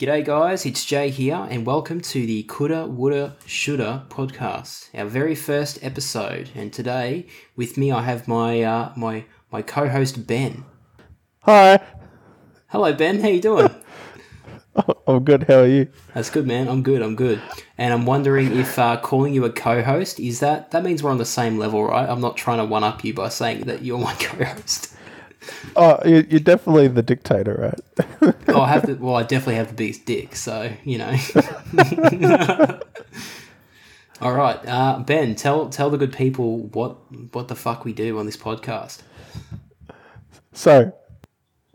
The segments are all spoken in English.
G'day, guys. It's Jay here, and welcome to the Coulda, Woulda, Shoulda podcast, our very first episode. And today, with me, I have my uh, my my co-host Ben. Hi. Hello, Ben. How you doing? I'm good. How are you? That's good, man. I'm good. I'm good. And I'm wondering if uh, calling you a co-host is that that means we're on the same level, right? I'm not trying to one up you by saying that you're my co-host. Oh, you- you're definitely the dictator, right? Oh, I have the well, I definitely have the biggest dick, so you know. All right, uh, Ben, tell tell the good people what what the fuck we do on this podcast. So,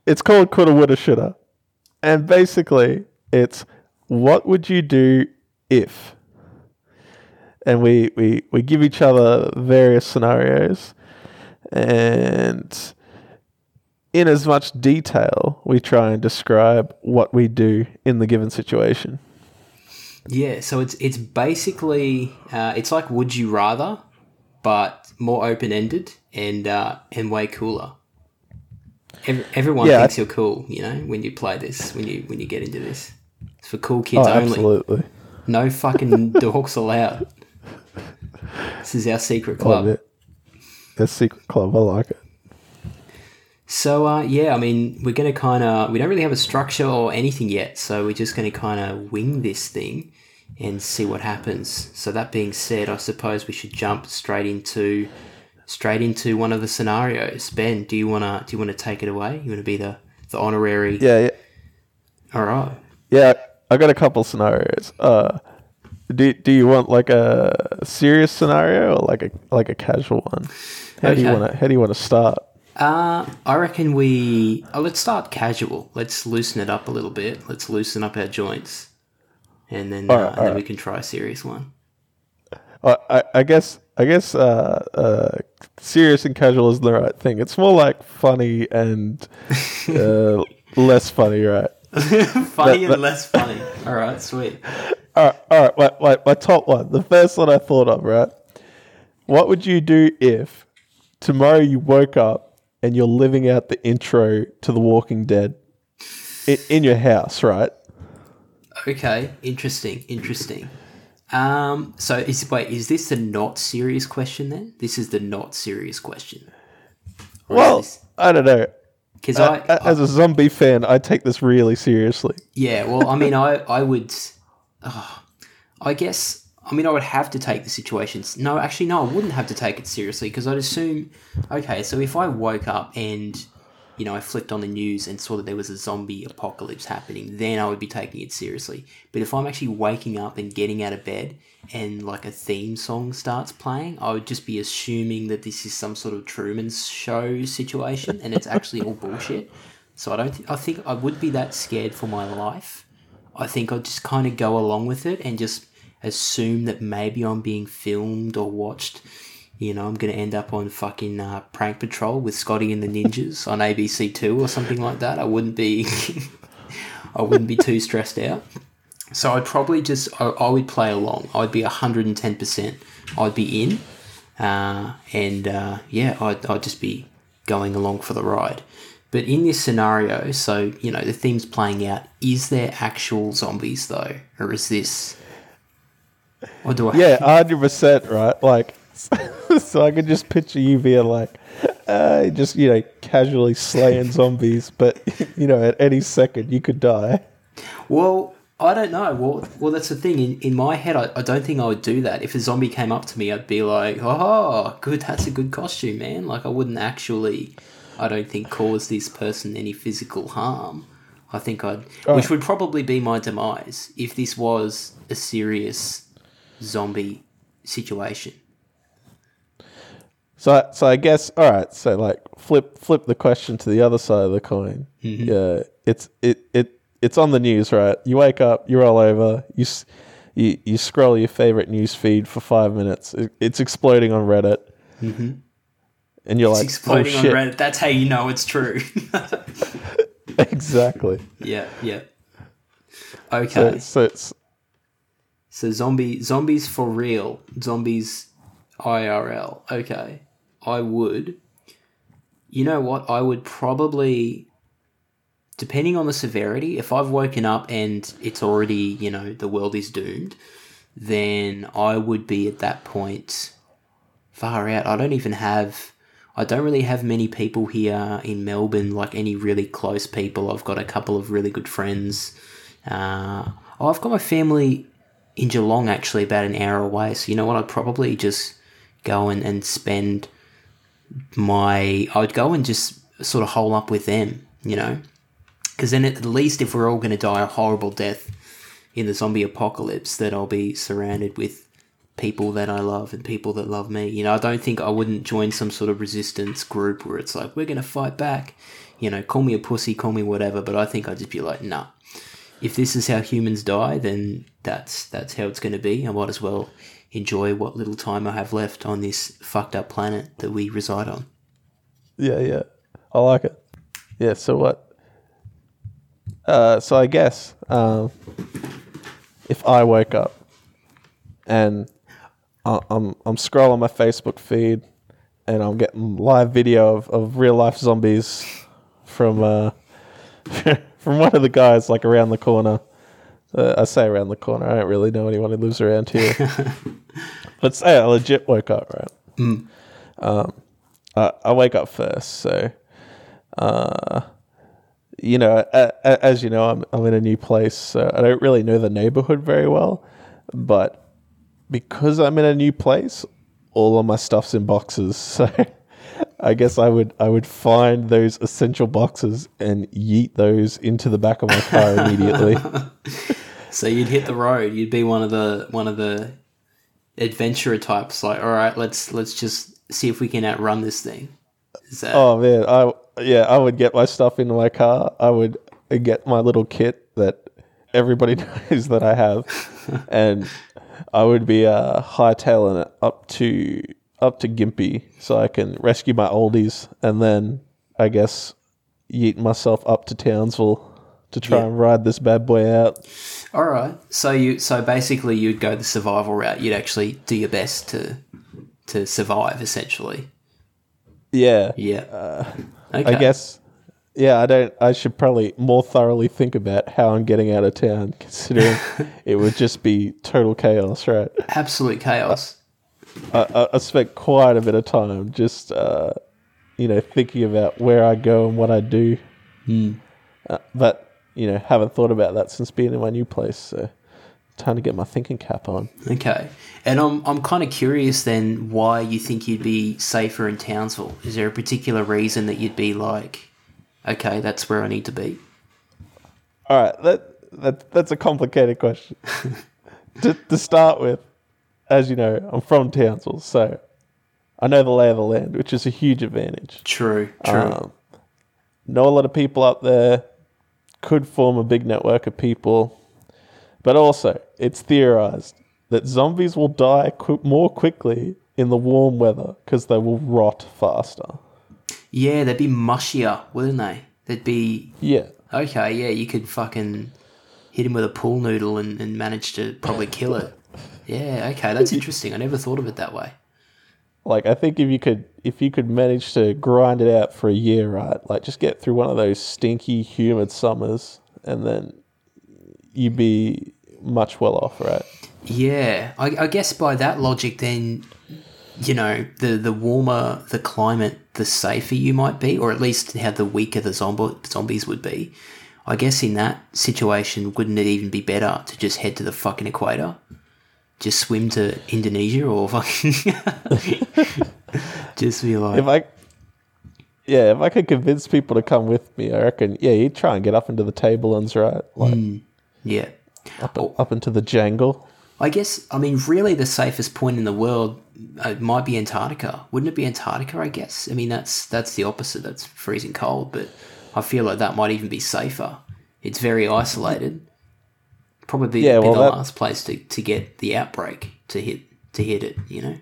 it's called Coulda, Woulda, Shoulda. And basically, it's what would you do if? And we, we, we give each other various scenarios. And in as much detail, we try and describe what we do in the given situation. Yeah, so it's it's basically uh, it's like Would You Rather, but more open ended and uh, and way cooler. Ev- everyone Yeah, I- thinks you're cool, you know, when you play this, when you when you get into this. It's for cool kids Oh, only. absolutely. No fucking dorks allowed. This is our secret club. Love it. A secret club. I like it. So uh, yeah, I mean, we're gonna kind of we don't really have a structure or anything yet, so we're just gonna kind of wing this thing and see what happens. So that being said, I suppose we should jump straight into straight into one of the scenarios. Ben, do you wanna do you wanna take it away? You wanna be the the honorary? Yeah, yeah. All right. Yeah, I got a couple scenarios. Uh, do do you want like a serious scenario or like a like a casual one? How do you want to How do you want to start? Uh, I reckon we oh, let's start casual. Let's loosen it up a little bit. Let's loosen up our joints, and then right, uh, and then we can try a serious one. I I, I guess I guess uh, uh, serious and casual is the right thing. It's more like funny and uh, less funny, right? funny That- and less funny. All right, sweet. All right, all right. My, my, my top one, the first one I thought of, right? What would you do if tomorrow you woke up and you're living out the intro to The Walking Dead in, in your house, right? Okay, interesting, interesting. Um, so is wait, is this the not serious question then? This is the not serious question. Well, I don't know. because Uh, I, as a zombie fan, I take this really seriously. yeah, well, I mean, I I would, oh, I guess, I mean, I would have to take the situations. No, actually, no, I wouldn't have to take it seriously because I'd assume, okay, so if I woke up and you know, I flicked on the news and saw that there was a zombie apocalypse happening, then I would be taking it seriously. But if I'm actually waking up and getting out of bed and like a theme song starts playing, I would just be assuming that this is some sort of Truman Show situation and it's actually all bullshit. So I don't. Th- I think I would be that scared for my life. I think I'd just kind of go along with it and just assume that maybe I'm being filmed or watched. You know, I'm going to end up on fucking uh, Prank Patrol with Scotty and the Ninjas on ABC Two or something like that. I wouldn't be, I wouldn't be too stressed out. So I'd probably just, I, I would play along. I'd be hundred and ten percent. I'd be in, uh, and uh, yeah, I'd, I'd just be going along for the ride. But in this scenario, so you know the theme's playing out. Is there actual zombies though, or is this? Or do I? Yeah, hundred percent, right? Like, so I could just picture you being like, uh, just you know, casually slaying zombies, but you know, at any second you could die. Well, I don't know. Well, well, that's the thing. In, in my head, I, I don't think I would do that. If a zombie came up to me, I'd be like, "Oh, good, that's a good costume, man." Like I wouldn't actually, I don't think, cause this person any physical harm. I think I'd, which would probably be my demise if this was a serious zombie situation. So, so I guess all right. So, like, flip flip the question to the other side of the coin. Yeah, it's it it it's on the news, right? You wake up, you roll over, you you you scroll your favorite news feed for five minutes. It, it's exploding on Reddit, mm-hmm. and you're It's like, exploding oh, on shit. Reddit. That's how you know it's true. exactly. yeah, yeah. So, Okay. so it's So zombie zombies for real, zombies IRL. Okay, I would. You know what? I would probably. depending on the severity, if I've woken up and it's already, you know, the world is doomed, then I would be at that point far out. I don't even have, I don't really have many people here in Melbourne, like any really close people. I've got a couple of really good friends. Uh, I've got my family in Geelong actually about an hour away. So, you know what? I'd probably just go and, and spend my, I'd go and just sort of hole up with them, you know? Because then at least if we're all going to die a horrible death in the zombie apocalypse, that I'll be surrounded with people that I love and people that love me. You know, I don't think I wouldn't join some sort of resistance group where it's like, we're going to fight back. You know, call me a pussy, call me whatever. But I think I'd just be like, nah. If this is how humans die, then that's that's how it's going to be. I might as well enjoy what little time I have left on this fucked up planet that we reside on. Yeah, yeah. I like it. Yeah, so what? Uh, so I guess um, if I woke up and I- I'm I'm scrolling my Facebook feed and I'm getting live video of, of real life zombies from uh, from one of the guys like around the corner. Uh, I say around the corner. I don't really know anyone who lives around here. but say I legit woke up, right? Um, I, I wake up first, so uh, you know, a, a, as you know, I'm I'm in a new place, so I don't really know the neighborhood very well. But because I'm in a new place, all of my stuff's in boxes. So I guess I would I would find those essential boxes and yeet those into the back of my car immediately. So you'd hit the road. You'd be one of the one of the adventurer types. Like, all right, let's let's just see if we can outrun this thing. That oh man, I yeah, I would get my stuff into my car. I would get my little kit that everybody knows that I have, and I would be uh, hightailing it up to up to Gympie so I can rescue my oldies, and then I guess yeet myself up to Townsville to try Yeah. and ride this bad boy out. all right? So you so basically you'd go the survival route. You'd actually do your best to to survive, essentially. Yeah, Yeah. Uh, okay. I guess. Yeah, I don't. I should probably more thoroughly think about how I'm getting out of town, considering it would just be total chaos, right? absolute chaos. I, I, I spent quite a bit of time just, uh, you know, thinking about where I go and what I do. Uh, but you know, haven't thought about that since being in my new place. So, time to get my thinking cap on. Okay. And I'm I'm kind of curious then why you think you'd be safer in Townsville. Is there a particular reason that you'd be like, okay, that's where I need to be? All right, that that that's a complicated question. to, to start with, as you know, I'm from Townsville, so I know the lay of the land, which is a huge advantage. True. True. Um, know a lot of people up there, could form a big network of people, but also it's theorized that zombies will die qu- more quickly in the warm weather because they will rot faster. yeah, they'd be mushier, wouldn't they? They'd be Yeah. okay. Yeah, you could fucking hit him with a pool noodle and, and manage to probably kill it. Yeah. Okay, that's interesting. I never thought of it that way. Like I think if you could if you could manage to grind it out for a year, right? Like just get through one of those stinky, humid summers and then you'd be much well off, right? Yeah, I, I guess by that logic, then you know the the warmer the climate, the safer you might be, or at least how the weaker the zombi- zombies would be. I guess in that situation, wouldn't it even be better to just head to the fucking equator, just swim to Indonesia, or fucking just be like, If I Yeah, if I could convince people to come with me, I reckon yeah, you'd try and get up into the tablelands, right? Like yeah. up, up into the jangle. I guess I mean really the safest point in the world uh, might be Antarctica. Wouldn't it be Antarctica? I guess. I mean that's that's the opposite. That's freezing cold, but I feel like that might even be safer. It's very isolated. Probably Yeah, be well, the that- last place to, to get the outbreak to hit to hit it. You know.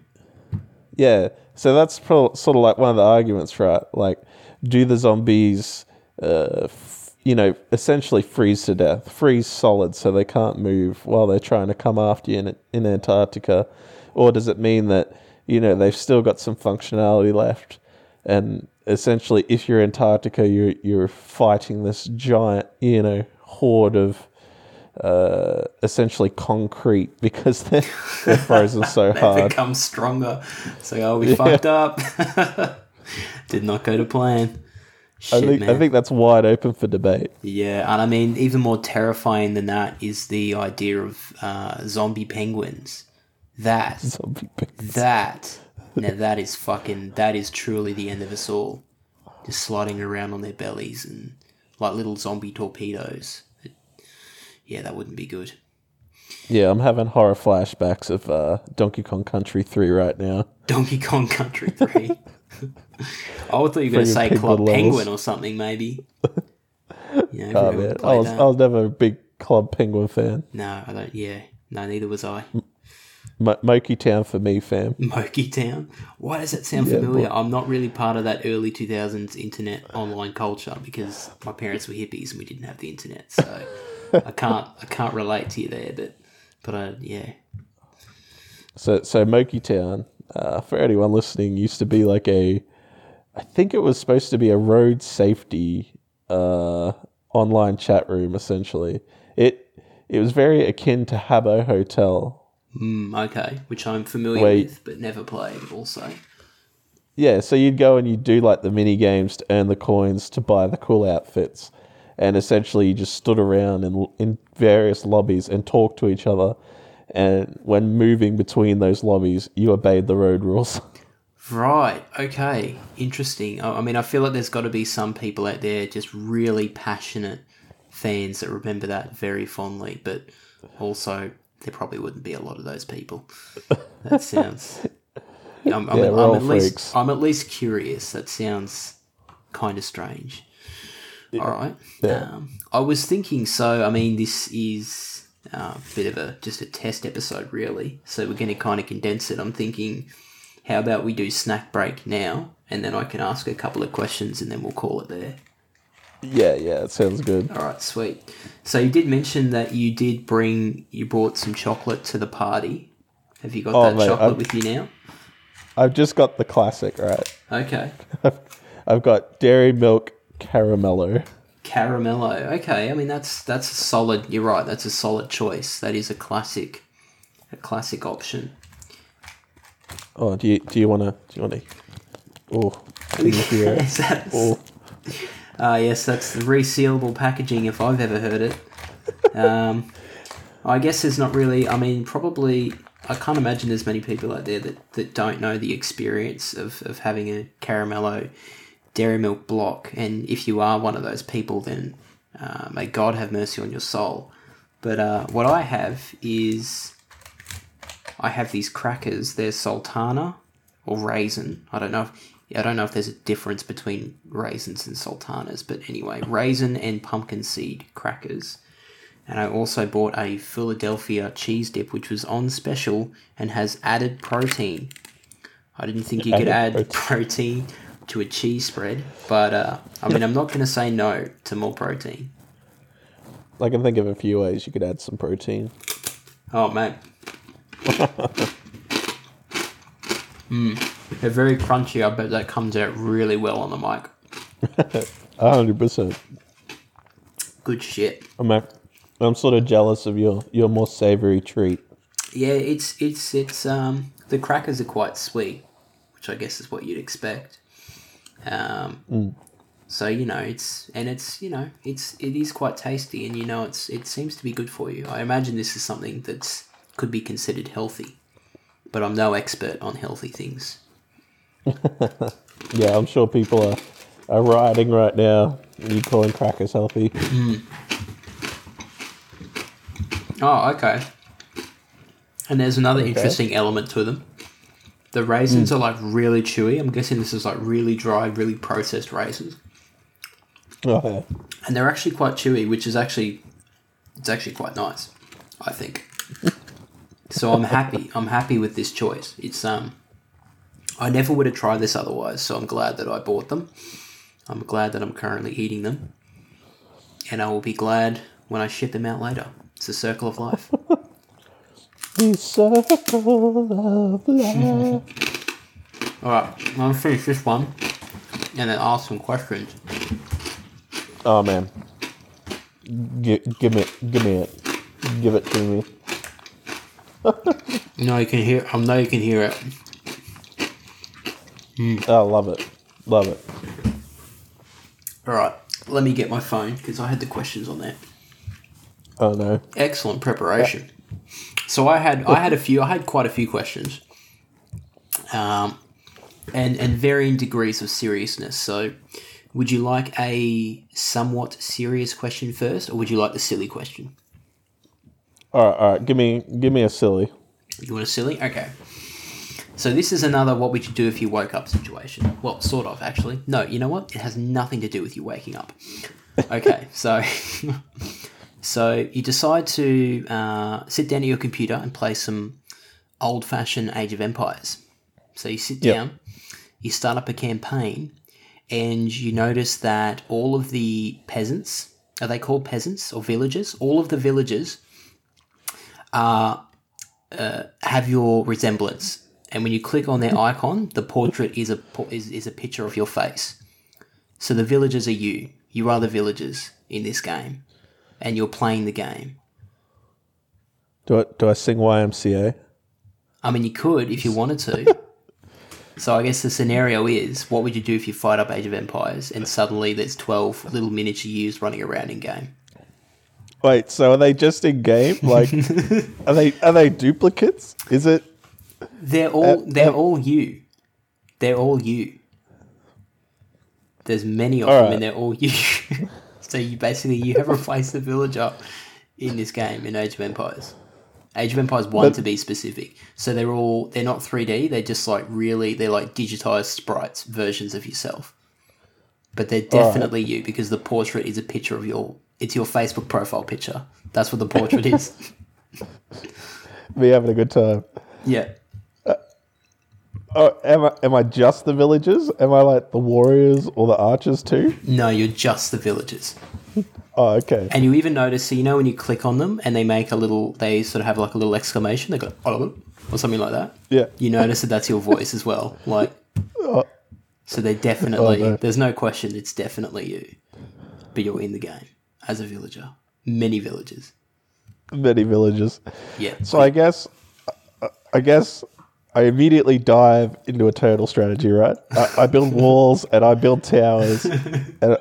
Yeah, so that's pro- sort of like one of the arguments, right? Like, do the zombies, uh, f- you know, essentially freeze to death, freeze solid, so they can't move while they're trying to come after you in in Antarctica, or does it mean that you know they've still got some functionality left, and essentially, if you're Antarctica, you're you're fighting this giant, you know, horde of uh, essentially concrete because they're, they're frozen so They hard. become stronger. So oh, we fucked up. Did not go to plan. I think man. I think that's wide open for debate. Yeah, and I mean, even more terrifying than that is the idea of uh, zombie penguins. That, Zombie penguins. that, now that is fucking, that is truly the end of us all. Just sliding around on their bellies and like little zombie torpedoes. Yeah, that wouldn't be good. Yeah, I'm having horror flashbacks of uh, Donkey Kong Country 3 right now. Donkey Kong Country 3. I would thought you were going to say Club levels. Penguin or something, maybe. Yeah, if Oh, man. I was. I was never a big Club Penguin fan. No, I don't. Yeah, no, neither was I. Mo- Moki Town for me, fam. Moki Town. Why does that sound Yeah, familiar? but- I'm not really part of that early 2000s internet online culture because my parents were hippies and we didn't have the internet, so I can't I can't relate to you there. But but I yeah So, so Moki Town, uh, for anyone listening, used to be like a, I think it was supposed to be a road safety uh, online chat room. Essentially, it it was very akin to Habbo Hotel. mm, okay, which I'm familiar with but never played. Also, Yeah, so you'd go and you'd do like the mini games to earn the coins to buy the cool outfits, and essentially you just stood around in in various lobbies and talked to each other. And when moving between those lobbies, you obeyed the road rules. right? Okay, interesting. I, I mean, I feel like there's got to be some people out there just really passionate fans that remember that very fondly, but also there probably wouldn't be a lot of those people. That sounds. I'm, I'm, Yeah, I'm all at least. I'm at least curious. That sounds kind of strange. All right. Yeah. Um, I was thinking. So I mean, this is uh, a bit of a just a test episode, really. So we're going to kind of condense it. I'm thinking, how about we do snack break now, and then I can ask a couple of questions, and then we'll call it there. yeah, yeah, it sounds good. All right, sweet. So you did mention that you did bring, you brought some chocolate to the party. Have you got Oh, that mate, chocolate I've- with you now? I've just got the classic, right? Okay. I've got dairy milk caramello. Caramello. Okay, I mean that's that's a solid. You're right. That's a solid choice. That is a classic, a classic option. Oh, do you do you wanna do you wanna? Oh, can you hear it? Yes, that's- Oh, Ah, yes, that's the resealable packaging if I've ever heard it. Um, I guess there's not really. I mean, probably. I can't imagine there's many people out there that, that don't know the experience of, of having a caramello dairy milk block. And if you are one of those people, then uh, may God have mercy on your soul. But uh, what I have is I have these crackers. They're sultana or raisin. I don't know. If, I don't know if there's a difference between raisins and sultanas, but anyway, raisin and pumpkin seed crackers. And I also bought a Philadelphia cheese dip, which was on special and has added protein. I didn't think you could add protein to a cheese spread, but uh, I mean, I'm not going to say no to more protein. I can think of a few ways you could add some protein. Oh, man. mm, they're very crunchy. I bet that comes out really well on the mic. A hundred percent. Good shit. I'm a, I'm sort of jealous of your your more savory treat. Yeah, it's it's it's um the crackers are quite sweet, which I guess is what you'd expect. Um, so you know it's and it's you know it's it is quite tasty, and you know it's it seems to be good for you. I imagine this is something that's could be considered healthy, but I'm no expert on healthy things. Yeah, I'm sure people are are rioting right now. You calling crackers healthy? Oh, okay. And there's another interesting element to them. The raisins are like really chewy. I'm guessing this is like really dry, really processed raisins. Oh yeah. and they're actually quite chewy, which is actually it's actually quite nice, I think. so I'm happy. I'm happy with this choice. It's um, I never would have tried this otherwise, so I'm glad that I bought them. I'm glad that I'm currently eating them, and I will be glad when I ship them out later. It's a circle of life. The circle of life. All right, I'm gonna finish this one. and then ask some questions. Oh man, Gi- give me it, give me it, give it to me. No, you can hear. I know you can hear it. Hmm. Oh, love it, love it. All right, let me get my phone because I had the questions on there. Oh no, Excellent preparation. So I had I had a few. I had quite a few questions, um, and and varying degrees of seriousness. So, would you like a somewhat serious question first, or would you like the silly question? all right, all right. Give me, give me a silly. You want a silly? Okay. So this is another what would you do if you woke up situation. Well, sort of actually. No, you know what? It has nothing to do with you waking up. Okay, so so you decide to uh, sit down at your computer and play some old-fashioned Age of Empires. So you sit Yep. down, you start up a campaign, and you notice that all of the peasants are they called peasants or villagers? All of the villagers have your resemblance. And when you click on their icon, the portrait is a is, is a picture of your face. So the villagers are you. You are the villagers in this game, and you're playing the game. Do I, do I sing YMCA? I mean, you could if you wanted to. so I guess the scenario is: what would you do if you fight up Age of Empires and suddenly there's twelve little miniature yous running around in game? Wait, so are they just in game? Like, are they are they duplicates? Is it? They're all Uh, they're uh, all you. They're all you. There's many of them, right. and they're all you. so you basically you have replaced the villager in this game in Age of Empires. Age of Empires one But- to be specific. So they're all they're not 3D. They're just like really they're like digitized sprites versions of yourself. But they're All right. definitely you because the portrait is a picture of your. It's your Facebook profile picture. That's what the portrait is. Me having a good time. Yeah. Oh, am I am I just the villagers? Am I like the warriors or the archers too? No, you're just the villagers. Oh, okay. And you even notice, so you know when you click on them and they make a little, they sort of have like a little exclamation, they go, "Oh," or something like that. Yeah. You notice that that's your voice as well. Like, oh. so they're definitely, Oh, no. there's no question, it's definitely you. But you're in the game as a villager. Many villagers. Many villagers. Yeah. So I guess, I guess, I immediately dive into a turtle strategy. Right? I, I build walls and I build towers, and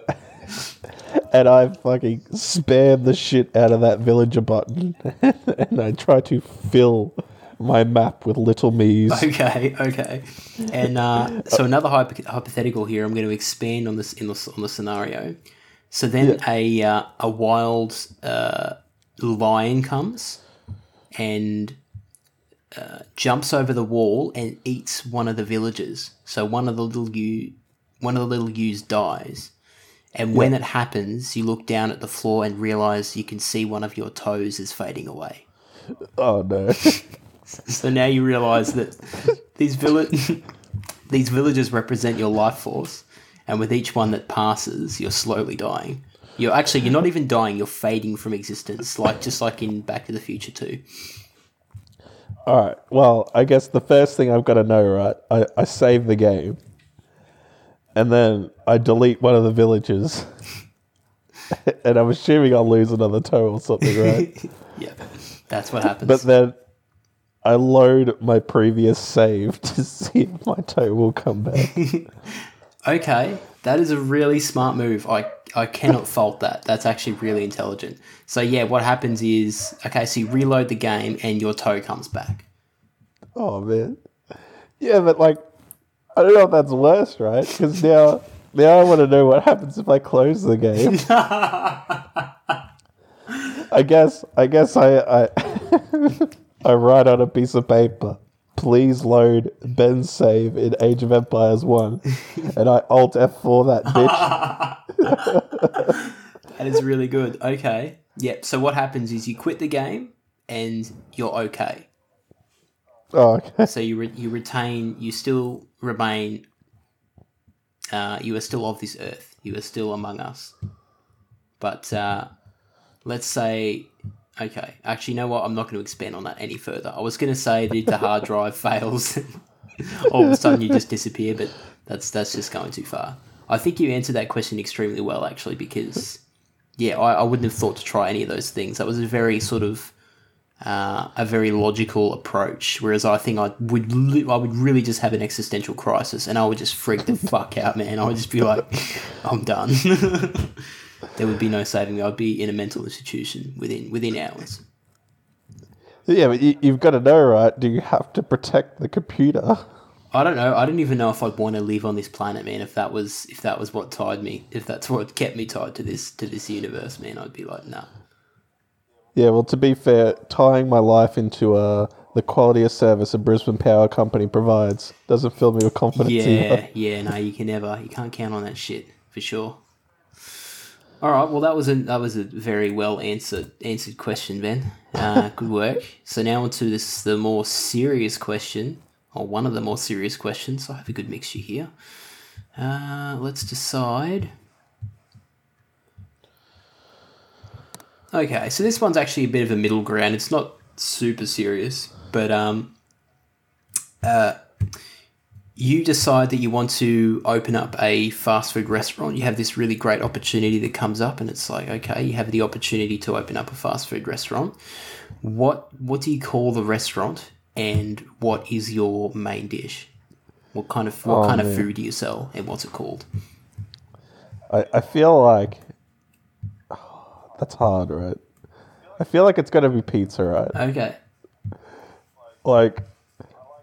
and I fucking spam the shit out of that villager button, and I try to fill my map with little me's. Okay, okay. And uh, so another hypo- hypothetical here. I'm going to expand on this in the, on the scenario. So then a uh, a wild uh, lion comes and uh, jumps over the wall and eats one of the villagers. So one of the little you one of the little ewes dies. And when it happens, you look down at the floor and realize you can see one of your toes is fading away. Oh no! So now you realize that these vill- these villages represent your life force, and with each one that passes, you're slowly dying. You're actually you're not even dying; you're fading from existence, like just like in Back to the Future Two. All right. Well, I guess the first thing I've got to know, right? I, I save the game, and then I delete one of the villages, and I'm assuming I'll lose another toe or something, right? Yeah, that's what happens. but then I load my previous save to see if my toe will come back. okay, that is a really smart move. I I cannot fault that. That's actually really intelligent. So yeah, what happens is okay, so you reload the game and your toe comes back. oh man. Yeah, but like, I don't know if that's worse, right? Because now, now I want to know what happens if I close the game. I guess, I guess I, I, I write on a piece of paper. Please load Ben's save in Age of Empires One, and I Alt F4 that bitch. That is really good. Okay. Yep. So what happens is you quit the game and you're okay. Oh, okay. So you re- you retain, you still remain, uh, you are still of this earth. You are still among us. But uh, let's say, okay, actually, you know what? I'm not going to expand on that any further. I was going to say that if the hard drive fails, all of a sudden you just disappear, but that's that's just going too far. I think you answered that question extremely well, actually, because yeah, I, I wouldn't have thought to try any of those things. That was a very sort of uh, a very logical approach. Whereas I think I would li- I would really just have an existential crisis, and I would just freak the fuck out, man. I would just be like, I'm done. there would be no saving me. I'd be in a mental institution within within hours. Yeah, but you, you've got to know, right? Do you have to protect the computer? I don't know. I don't even know if I'd want to live on this planet, man. If that was if that was what tied me, if that's what kept me tied to this to this universe, man, I'd be like, nah. Yeah, well, to be fair, tying my life into uh, the quality of service a Brisbane Power Company provides doesn't fill me with confidence Yeah, either. yeah, no, you can never, you can't count on that shit for sure. All right, well, that was a that was a very well answered answered question, Ben. Uh, good work. So now on to this the more serious question, or one of the more serious questions. I have a good mixture here. Uh, let's decide. Okay, so this one's actually a bit of a middle ground. It's not super serious, but um, uh, you decide that you want to open up a fast food restaurant. You have this really great opportunity that comes up, and it's like, okay, you have the opportunity to open up a fast food restaurant. What what do you call the restaurant, and what is your main dish? What kind of what Oh, kind of food do you sell, and what's it called? I, I feel like that's hard, right? I feel like it's gonna be pizza, right? Okay, Like,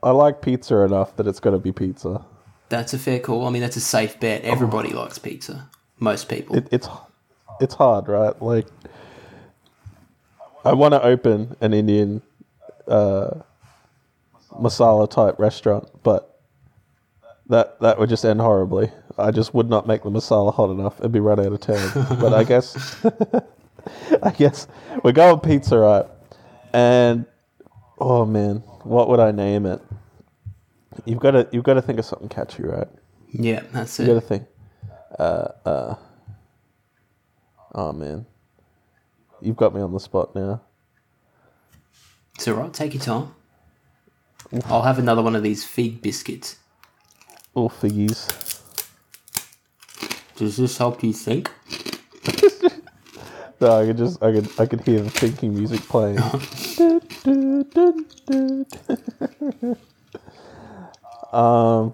I like pizza enough that it's gonna be pizza. that's a fair call. I mean, that's a safe bet. Everybody likes pizza. Most people. It, it's it's hard, right? Like, I want to open an Indian uh, masala type restaurant, but that that would just end horribly. I just would not make the masala hot enough It'd be run out of town. but I guess, I guess we're going pizza, right? And oh man, what would I name it? You've got to you've got to think of something catchy, right? yeah, that's it. You got to think. Uh, uh. Oh man, you've got me on the spot now. It's all right. Take your time. I'll have another one of these fig biscuits. Oh, figgies. Does this help you think? No, I could just, I could, I could hear the thinking music playing. Um,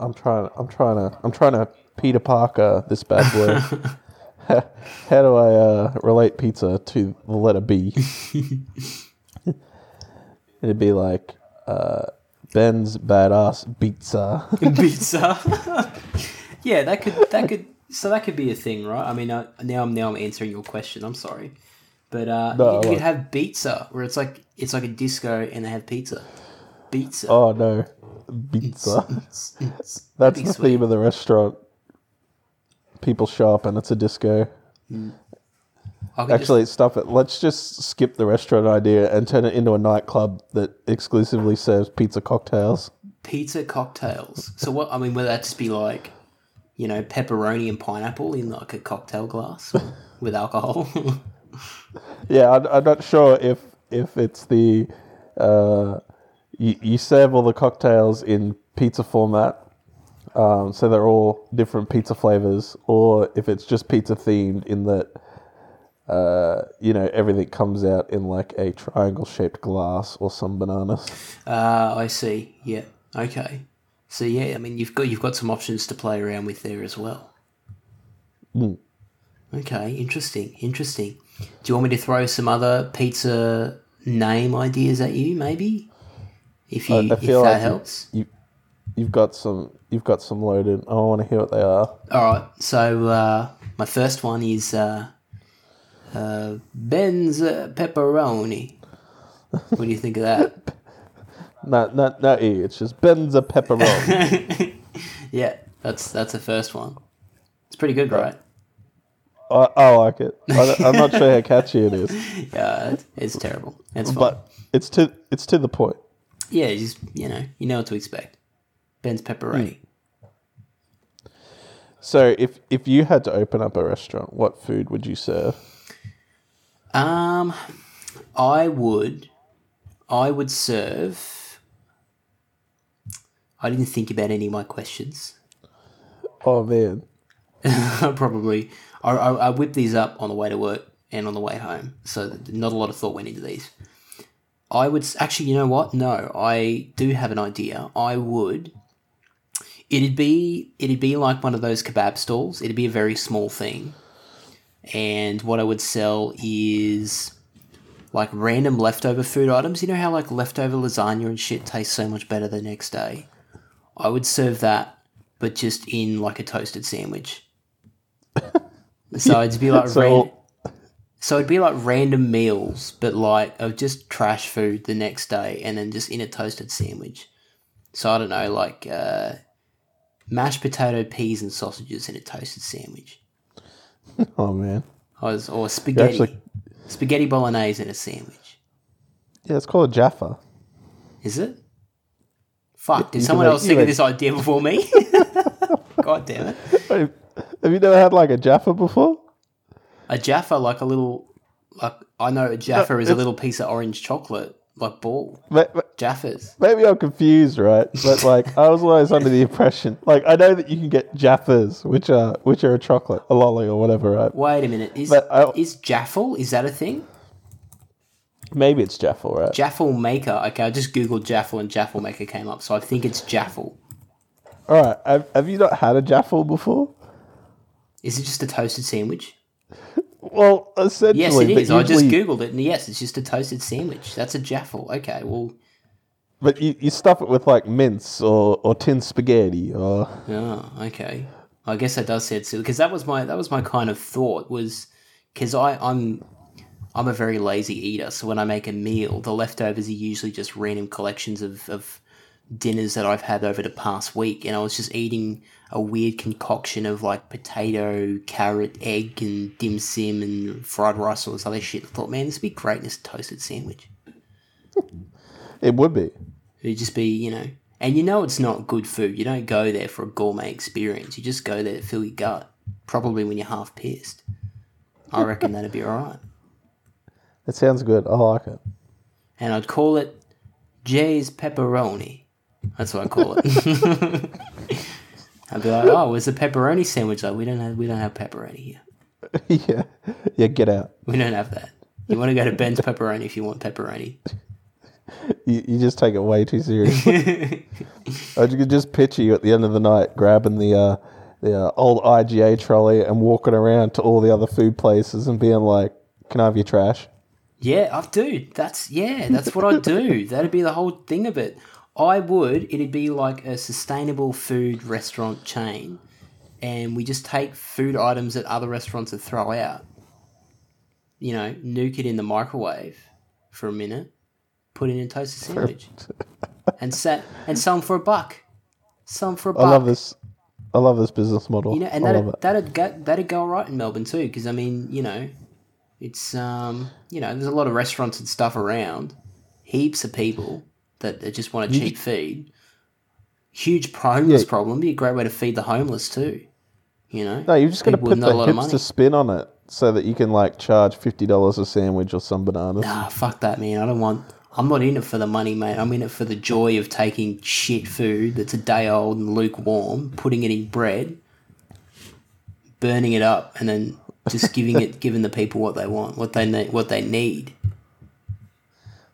I'm trying, I'm trying to, I'm trying to Peter Parker this bad boy. How do I uh, relate pizza to the letter B? It'd be like uh, Ben's badass pizza. Pizza. yeah, that could that could so that could be a thing, right? I mean, uh, now I'm now I'm answering your question. I'm sorry, but uh, No, you, you could have pizza where it's like it's like a disco and they have pizza. Pizza. oh no, pizza. That's the theme of the restaurant. People show up and it's a disco. Actually, stop it. Let's just skip the restaurant idea and turn it into a nightclub that exclusively serves pizza cocktails. pizza cocktails. So what? I mean, would that just be like, you know, pepperoni and pineapple in like a cocktail glass with alcohol? Yeah, I'm, I'm not sure if if it's the uh, you, you serve all the cocktails in pizza format, um, so they're all different pizza flavors, or if it's just pizza themed in that uh, you know everything comes out in like a triangle shaped glass or some bananas. Uh, I see. Yeah. Okay. So yeah, I mean, you've got you've got some options to play around with there as well. Okay, interesting, interesting. Do you want me to throw some other pizza name ideas at you, maybe? If you I, I if that like helps. You, you've got some you've got some loaded. I want to hear what they are. All right. So uh, my first one is uh, uh, Ben's pepperoni. What do you think of that? Not not not E. It's just Benza pepperoni. yeah, that's that's the first one. It's pretty good, right? I, I like it. I, I'm not sure how catchy it is, Yeah, it's, it's terrible. It's fine. but it's to it's to the point. yeah, just you know, you know what to expect. Ben's pepperoni. So if if you had to open up a restaurant, what food would you serve? Um, I would, I would serve. I didn't think about any of my questions. Oh man. Probably. I, I, I whipped these up on the way to work and on the way home, so not a lot of thought went into these. I would actually, you know what? No, I do have an idea. I would. It'd be it'd be like one of those kebab stalls. It'd be a very small thing, and what I would sell is like random leftover food items. You know how like leftover lasagna and shit tastes so much better the next day. I would serve that, but just in like a toasted sandwich. so it'd be like So- ran- so it'd be like random meals, but like of just trash food the next day, and then just in a toasted sandwich. So I don't know, like uh, mashed potato, peas, and sausages in a toasted sandwich, Oh man. or, or spaghetti, actually- spaghetti bolognese in a sandwich. Yeah, it's called a Jaffa. Is it? Fuck! Did you someone make- else think of this idea before me? God damn it! Wait, Have you never had like a Jaffa before? A Jaffa, like a little, like I know a Jaffa is a little piece of orange chocolate, like ball Jaffas. Maybe I'm confused, right? But like, I was always under the impression, like, I know that you can get Jaffas, which are which are a chocolate, a lolly, or whatever, right? Wait a minute, is I- is Jaffle? Is that a thing? Maybe it's Jaffle, right? Jaffle maker. Okay, I just googled Jaffle and Jaffle maker came up, so I think it's Jaffle. All right. Have, have you not had a Jaffle before? Is it just a toasted sandwich? Well, essentially, Yes, it is. I just googled it, and yes, it's just a toasted sandwich. That's a Jaffle. Okay, well, But you, you stuff it with like mince or, or tin spaghetti or oh, okay. I guess that does sound silly because that was my that was my kind of thought was because I I'm I'm a very lazy eater, so when I make a meal, the leftovers are usually just random collections of, of dinners that I've had over the past week, and I was just eating a weird concoction of like potato, carrot, egg, and dim sim and fried rice or this other shit. I thought, man, this would be great in this toasted sandwich. it would be. It'd just be, you know, and you know it's not good food. You don't go there for a gourmet experience. You just go there to fill your gut. Probably when you're half pissed. I reckon that'd be alright. That sounds good. I like it. And I'd call it Jay's Pepperoni. That's what I call it. I'd be like, oh, where's the pepperoni sandwich? Like, we don't have we don't have pepperoni here. yeah, yeah. Get out. We don't have that. You want to go to Ben's Pepperoni if you want pepperoni. You, you just take it way too seriously. I could just picture you at the end of the night grabbing the uh, the uh, old IGA trolley and walking around to all the other food places and being like, "Can I have your trash?" Yeah, I do. That's yeah, that's what I do. That'd be the whole thing of it. I would. It'd be like a sustainable food restaurant chain, and we just take food items that other restaurants would throw out. You know, nuke it in the microwave for a minute, put it in a toasted sandwich, and set and sell them for a buck. Sell them for a buck. I love this. I love this business model. You know, and that'd, that'd go that'd go all right in Melbourne too, because I mean, you know, it's um, you know, there's a lot of restaurants and stuff around, heaps of people that, just want a cheap feed. Huge homeless Yeah. problem. Be a great way to feed the homeless too. You know, No, you've just got to put the not a lot of money. hipster spin on it so that you can like charge fifty dollars a sandwich or some bananas. Ah, fuck that, man. I don't want. I'm not in it for the money, mate. I'm in it for the joy of taking shit food that's a day old and lukewarm, putting it in bread, burning it up, and then just giving it, giving the people what they want, what they need, what they need.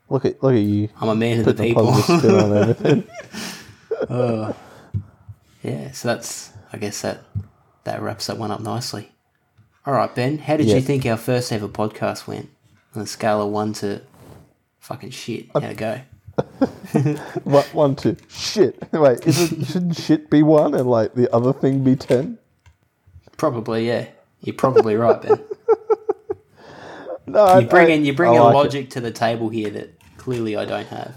Look at look at you I'm a man of the people. spin on everything. Uh, yeah, so that's. I guess that that wraps that one up nicely. All right, Ben. How did Yeah. you think our first ever podcast went on a scale of one to fucking shit? Uh, How'd it go? What one two shit? Wait, is it, shouldn't shit be one and like the other thing be ten? Probably, yeah. You're probably right, Ben. No, You bring in you bring I in like it. logic to the table here that clearly I don't have.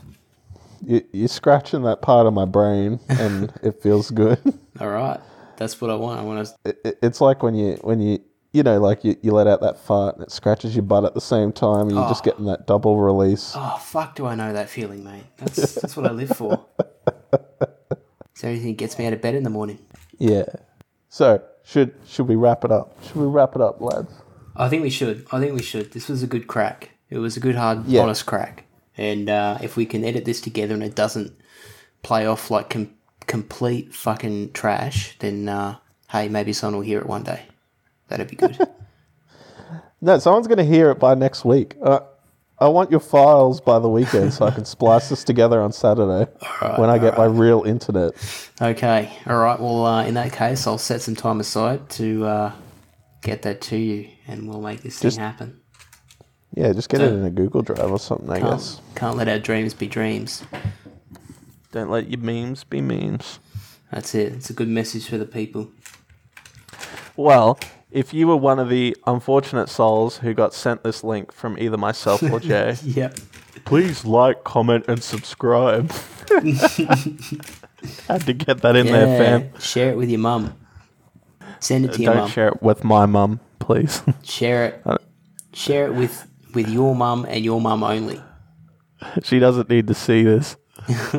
You, you're scratching that part of my brain, and it feels good. All right, that's what I want. I want to. It, it- it's like when you when you you know like you, you let out that fart and it scratches your butt at the same time, and you're just ah. getting that double release. Oh fuck! Do I know that feeling, mate? That's that's what I live for. It's the only thing that gets me out of bed in the morning. Yeah. So should should we wrap it up? Should we wrap it up, lads? I think we should. I think we should. This was a good crack. It was a good, hard, Yeah. honest crack. And uh, if we can edit this together and it doesn't play off like com- complete fucking trash, then uh, hey, maybe someone will hear it one day. That'd be good. No, someone's going to hear it by next week. Uh, I want your files by the weekend so I can splice this together on Saturday when I get my real internet. okay, all right. Well, uh, in that case, I'll set some time aside to uh, get that to you, and we'll make this Just- thing happen. Yeah, just get it in a Google Drive or something, I guess. can't let our dreams be dreams. Don't let your memes be memes. That's it. It's a good message for the people. Well, if you were one of the unfortunate souls who got sent this link from either myself or Jay, Yep. please like, comment, and subscribe. Had to get that in there, fam. Share it with your mum. Send it to your Don't mum. share it with my mum, please. Share it. Share it with with your mum and your mum only. she doesn't need to see this.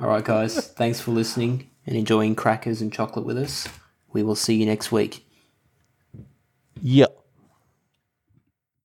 All right, guys. Thanks for listening and enjoying crackers and chocolate with us. We will see you next week.